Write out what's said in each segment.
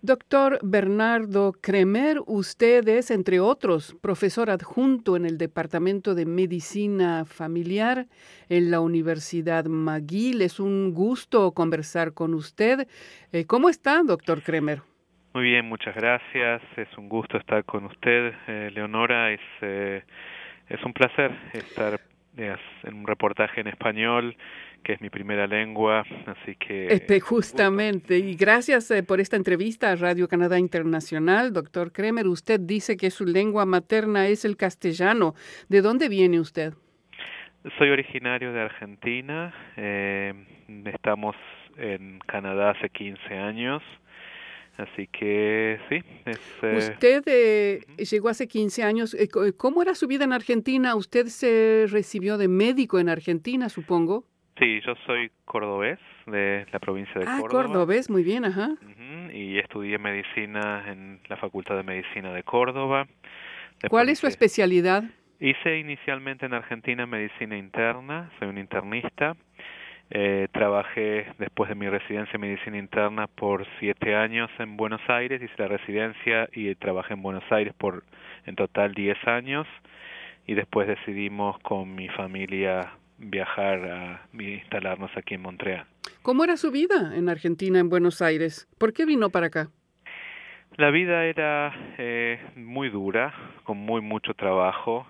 Doctor Bernardo Kremer, usted es, entre otros, profesor adjunto en el Departamento de Medicina Familiar en la Universidad McGill. Es un gusto conversar con usted. Eh, ¿Cómo está, doctor Kremer? Muy bien, muchas gracias. Es un gusto estar con usted, eh, Leonora. Es, eh, es un placer estar en un reportaje en español que es mi primera lengua, así que... Este, justamente, y gracias eh, por esta entrevista a Radio Canadá Internacional, doctor Kremer. Usted dice que su lengua materna es el castellano. ¿De dónde viene usted? Soy originario de Argentina, eh, estamos en Canadá hace 15 años. Así que sí. Eh, Usted llegó hace 15 años. ¿Cómo era su vida en Argentina? Usted se recibió de médico en Argentina, supongo. Sí, yo soy cordobés de la provincia de ah, Córdoba. cordobés, muy bien, ajá. y estudié medicina en la Facultad de Medicina de Córdoba. ¿Cuál es su especialidad? Hice inicialmente en Argentina medicina interna, soy un internista. Eh, trabajé después de mi residencia en medicina interna por siete años en Buenos Aires, hice la residencia y trabajé en Buenos Aires por en total diez años y después decidimos con mi familia viajar a instalarnos aquí en Montreal. ¿Cómo era su vida en Argentina, en Buenos Aires? ¿Por qué vino para acá? La vida era eh, muy dura, con muy mucho trabajo.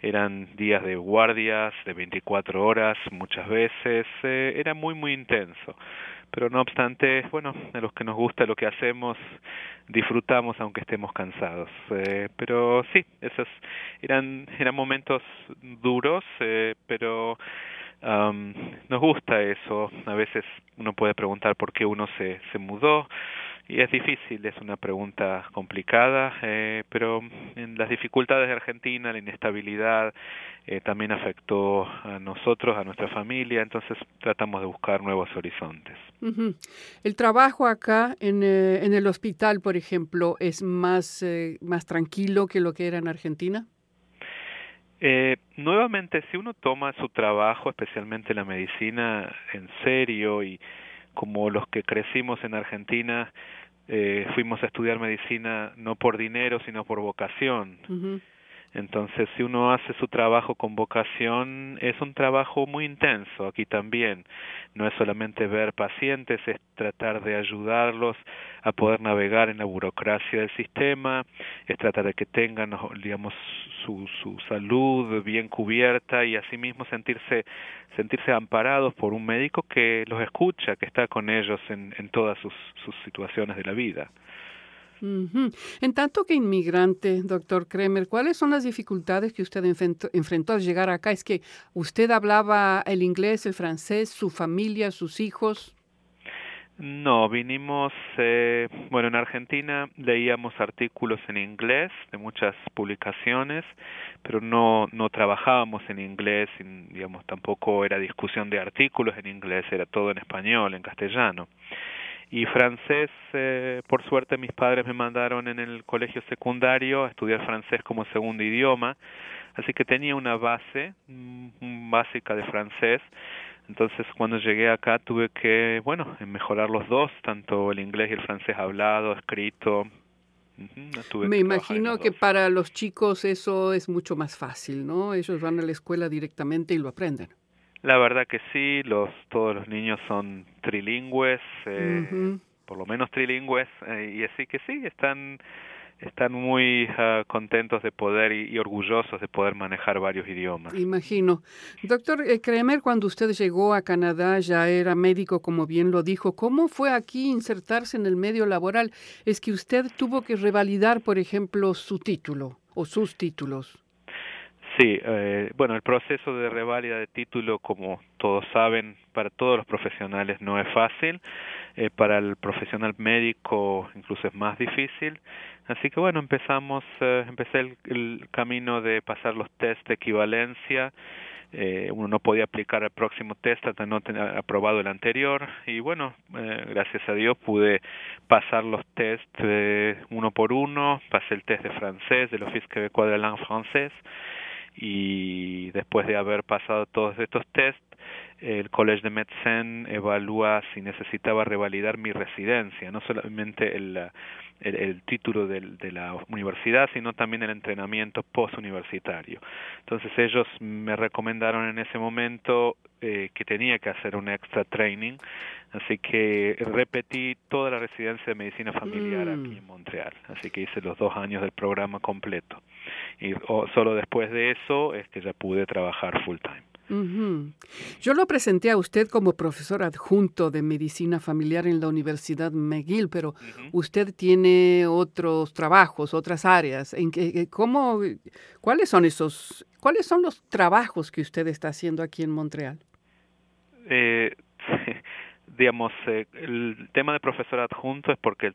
Eran días de guardias de 24 horas muchas veces. Eh, era muy, muy intenso pero no obstante, bueno, a los que nos gusta lo que hacemos, disfrutamos aunque estemos cansados. Eh, pero sí, esos eran, eran momentos duros, eh, pero um, nos gusta eso. A veces uno puede preguntar por qué uno se, se mudó. Y es difícil, es una pregunta complicada, eh, pero en las dificultades de Argentina, la inestabilidad, eh, también afectó a nosotros, a nuestra familia, entonces tratamos de buscar nuevos horizontes. El trabajo acá en, eh, en, el hospital, por ejemplo, es más, eh, más tranquilo que lo que era en Argentina. Eh, nuevamente, si uno toma su trabajo, especialmente la medicina, en serio y como los que crecimos en Argentina, eh, fuimos a estudiar medicina no por dinero, sino por vocación. Entonces, si uno hace su trabajo con vocación, es un trabajo muy intenso aquí también. No es solamente ver pacientes, es tratar de ayudarlos a poder navegar en la burocracia del sistema, es tratar de que tengan, digamos, su, su salud bien cubierta y asimismo sentirse, sentirse amparados por un médico que los escucha, que está con ellos en, en todas sus, sus situaciones de la vida. En tanto que inmigrante, doctor Kremer, ¿cuáles son las dificultades que usted enfrentó, al llegar acá? ¿Es que usted hablaba el inglés, el francés, su familia, sus hijos? No, vinimos, eh, bueno, en Argentina leíamos artículos en inglés de muchas publicaciones, pero no, no trabajábamos en inglés, digamos, tampoco era discusión de artículos en inglés, era todo en español, en castellano. Y francés, eh, por suerte mis padres me mandaron en el colegio secundario a estudiar francés como segundo idioma, así que tenía una base mm, básica de francés. Entonces cuando llegué acá tuve que, bueno, mejorar los dos, tanto el inglés y el francés hablado, escrito. Me imagino que para los chicos eso es mucho más fácil, ¿no? Ellos van a la escuela directamente y lo aprenden. La verdad que sí, los todos los niños son trilingües, eh, por lo menos trilingües, eh, y así que sí, están están muy ah, contentos de poder y, orgullosos de poder manejar varios idiomas. Imagino. Doctor eh, Kremer, cuando usted llegó a Canadá ya era médico, como bien lo dijo. ¿Cómo fue aquí insertarse en el medio laboral? Es que usted tuvo que revalidar, por ejemplo, su título o sus títulos. Sí, eh, bueno, el proceso de reválida de título, como todos saben, para todos los profesionales no es fácil, eh, para el profesional médico incluso es más difícil, así que bueno, empezamos, eh, empecé el, el, camino de pasar los test de equivalencia, eh, uno no podía aplicar el próximo test hasta no tener aprobado el anterior. Y bueno, eh, gracias a Dios pude pasar los test uno por uno, pasé el test de francés, del Office Québécois de la Langue y después de haber pasado todos estos test, el College de Medicine evalúa si necesitaba revalidar mi residencia, no solamente el, el, título de la universidad, sino también el entrenamiento postuniversitario. Entonces ellos me recomendaron en ese momento eh, que tenía que hacer un extra training, así que repetí toda la residencia de medicina familiar mm. aquí en Montreal, así que hice los dos años del programa completo. Y solo después de eso es que ya pude trabajar full time. Yo lo presenté a usted como profesor adjunto de medicina familiar en la Universidad McGill, pero usted tiene otros trabajos, otras áreas. ¿En cómo, ¿Cuáles son esos? ¿Cuáles son los trabajos que usted está haciendo aquí en Montreal? Eh, digamos, eh, el tema de profesor adjunto es porque el,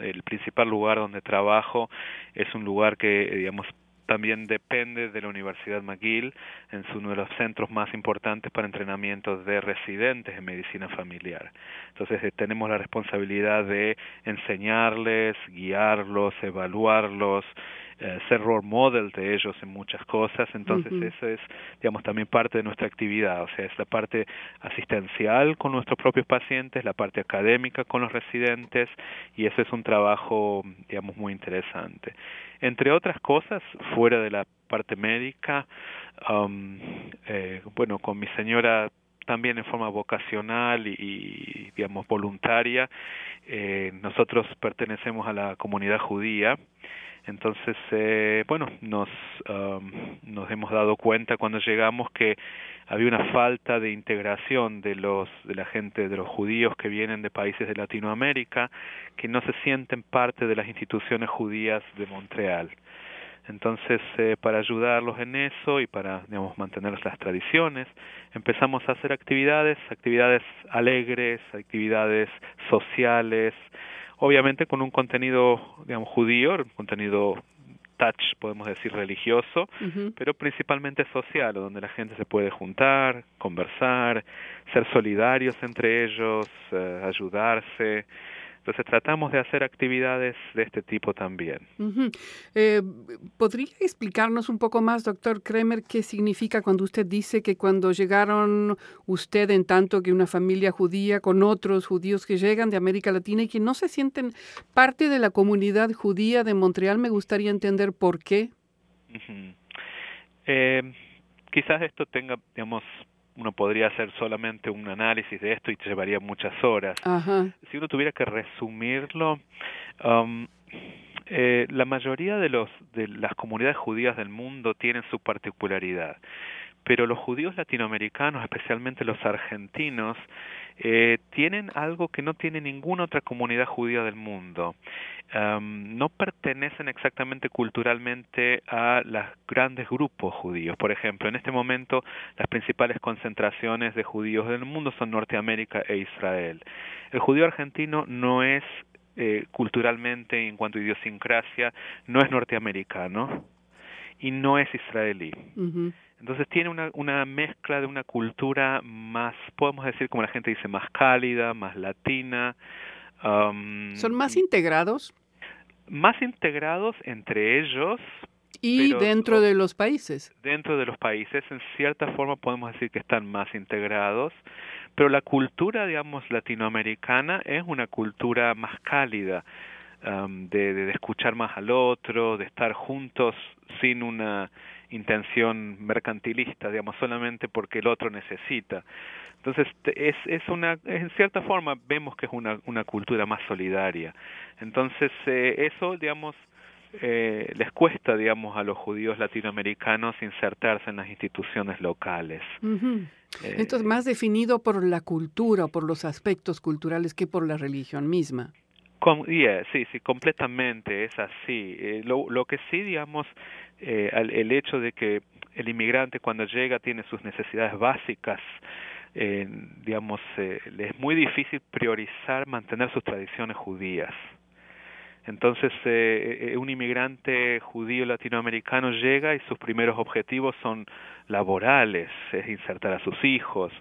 el, principal lugar donde trabajo es un lugar que, digamos, también depende de la Universidad McGill, en uno de los centros más importantes para entrenamientos de residentes en medicina familiar. Entonces eh, tenemos la responsabilidad de enseñarles, guiarlos, evaluarlos, eh, ser role model de ellos en muchas cosas, entonces eso es, digamos, también parte de nuestra actividad, o sea, es la parte asistencial con nuestros propios pacientes, la parte académica con los residentes, y ese es un trabajo, digamos, muy interesante. Entre otras cosas, fuera de la parte médica, um, eh, bueno, con mi señora también en forma vocacional y, digamos voluntaria. Eh, nosotros pertenecemos a la comunidad judía entonces, eh, bueno, nos, nos hemos dado cuenta cuando llegamos que había una falta de integración de los de la gente de los judíos que vienen de países de Latinoamérica que no se sienten parte de las instituciones judías de Montreal. Entonces, eh, para ayudarlos en eso y para, digamos, mantener las tradiciones, empezamos a hacer actividades, actividades alegres, actividades sociales, obviamente con un contenido, digamos, judío, un contenido touch, podemos decir, religioso, pero principalmente social, donde la gente se puede juntar, conversar, ser solidarios entre ellos, eh, ayudarse. Entonces tratamos de hacer actividades de este tipo también. Eh, ¿Podría explicarnos un poco más, doctor Kremer, qué significa cuando usted dice que cuando llegaron usted en tanto que una familia judía con otros judíos que llegan de América Latina y que no se sienten parte de la comunidad judía de Montreal, me gustaría entender por qué? Eh, quizás esto tenga, digamos, uno podría hacer solamente un análisis de esto y te llevaría muchas horas. Si uno tuviera que resumirlo, um, eh, la mayoría de, los, de las comunidades judías del mundo tienen su particularidad, pero los judíos latinoamericanos, especialmente los argentinos, eh, tienen algo que no tiene ninguna otra comunidad judía del mundo. no pertenecen exactamente culturalmente a los grandes grupos judíos. Por ejemplo, en este momento las principales concentraciones de judíos del mundo son Norteamérica e Israel. El judío argentino no es eh, culturalmente, en cuanto a idiosincrasia, no es norteamericano y no es israelí. Entonces tiene una, una mezcla de una cultura más, podemos decir como la gente dice, más cálida, más latina. Um, ¿Son más integrados? Más integrados entre ellos. Y dentro de los países. Dentro de los países, en cierta forma podemos decir que están más integrados, pero la cultura, digamos, latinoamericana es una cultura más cálida, um, de, de escuchar más al otro, de estar juntos sin una intención mercantilista, digamos, solamente porque el otro necesita. Entonces, es, es una, en cierta forma, vemos que es una, una cultura más solidaria. Entonces, eh, eso, digamos, eh, les cuesta, digamos, a los judíos latinoamericanos insertarse en las instituciones locales. Eh, Entonces, más definido por la cultura o por los aspectos culturales que por la religión misma. Sí, sí, completamente, es así. lo, lo que sí, digamos, eh, el hecho de que el inmigrante cuando llega tiene sus necesidades básicas, eh, digamos, eh, le es muy difícil priorizar mantener sus tradiciones judías. Entonces, eh, un inmigrante judío latinoamericano llega y sus primeros objetivos son laborales, es insertar a sus hijos.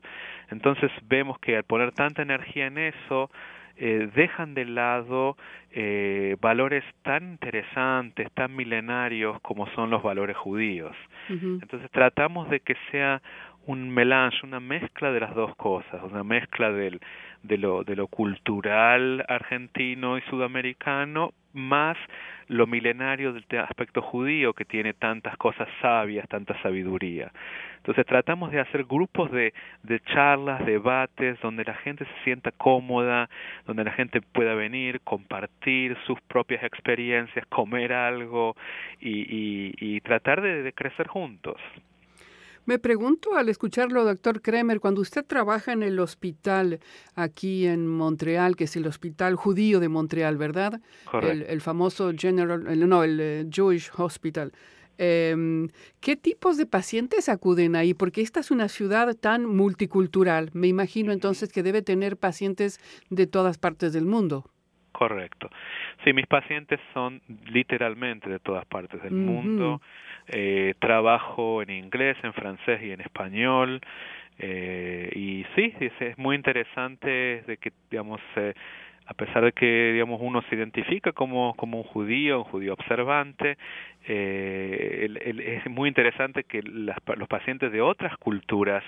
Entonces, vemos que al poner tanta energía en eso, eh, dejan de lado eh, valores tan interesantes, tan milenarios como son los valores judíos. Entonces tratamos de que sea un melange, una mezcla de las dos cosas, una mezcla del, de, lo, de lo cultural argentino y sudamericano, más lo milenario del aspecto judío que tiene tantas cosas sabias, tanta sabiduría. Entonces tratamos de hacer grupos de, de charlas, debates, donde la gente se sienta cómoda, donde la gente pueda venir, compartir sus propias experiencias, comer algo y, y, tratar de crecer juntos. Me pregunto al escucharlo, doctor Kremer, cuando usted trabaja en el hospital aquí en Montreal, que es el hospital judío de Montreal, ¿verdad? El, el, famoso General, no, el eh, Jewish Hospital. Em, ¿Qué tipos de pacientes acuden ahí? Porque esta es una ciudad tan multicultural. Me imagino entonces que debe tener pacientes de todas partes del mundo. Correcto. Sí, mis pacientes son literalmente de todas partes del mundo. Eh, trabajo en inglés, en francés y en español. Eh, y sí, es, muy interesante de que, digamos, eh, a pesar de que digamos uno se identifica como, como un judío, un judío observante, eh, es muy interesante que las, los pacientes de otras culturas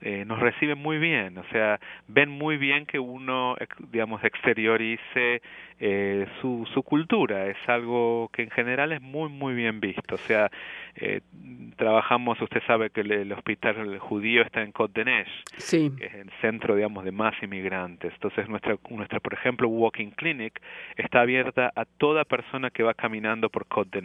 eh, nos reciben muy bien, o sea, ven muy bien que uno, digamos, exteriorice eh, su, su cultura, es algo que en general es muy, muy bien visto, o sea, eh, trabajamos, usted sabe que el, hospital judío está en Côte sí. que es el centro, digamos, de más inmigrantes, entonces nuestra, nuestra, por ejemplo, Walking Clinic está abierta a toda persona que va caminando por Côte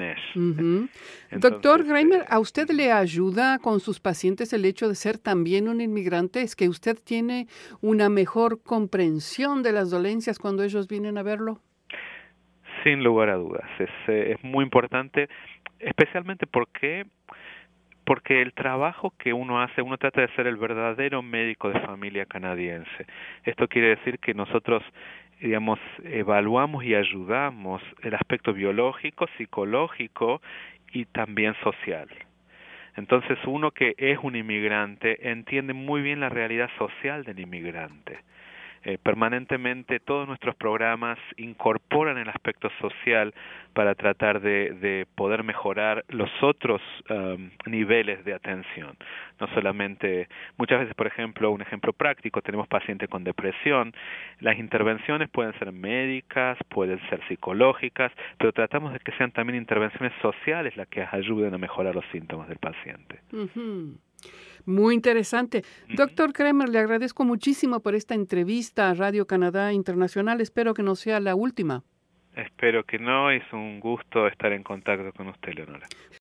Doctor Reimer, ¿a usted le ayuda con sus pacientes el hecho de ser también un inmigrante? ¿Es que usted tiene una mejor comprensión de las dolencias cuando ellos vienen a verlo? Sin lugar a dudas, es, eh, es muy importante, especialmente porque porque el trabajo que uno hace, uno trata de ser el verdadero médico de familia canadiense. Esto quiere decir que nosotros digamos, evaluamos y ayudamos el aspecto biológico, psicológico y también social. Entonces uno que es un inmigrante entiende muy bien la realidad social del inmigrante. Eh, permanentemente todos nuestros programas incorporan el aspecto social para tratar de, de poder mejorar los otros um, niveles de atención. No solamente, muchas veces, por ejemplo, un ejemplo práctico, tenemos pacientes con depresión, las intervenciones pueden ser médicas, pueden ser psicológicas, pero tratamos de que sean también intervenciones sociales las que ayuden a mejorar los síntomas del paciente. Muy interesante. Doctor Kremer, le agradezco muchísimo por esta entrevista a Radio Canadá Internacional. Espero que no sea la última. Espero que no. Es un gusto estar en contacto con usted, Leonora.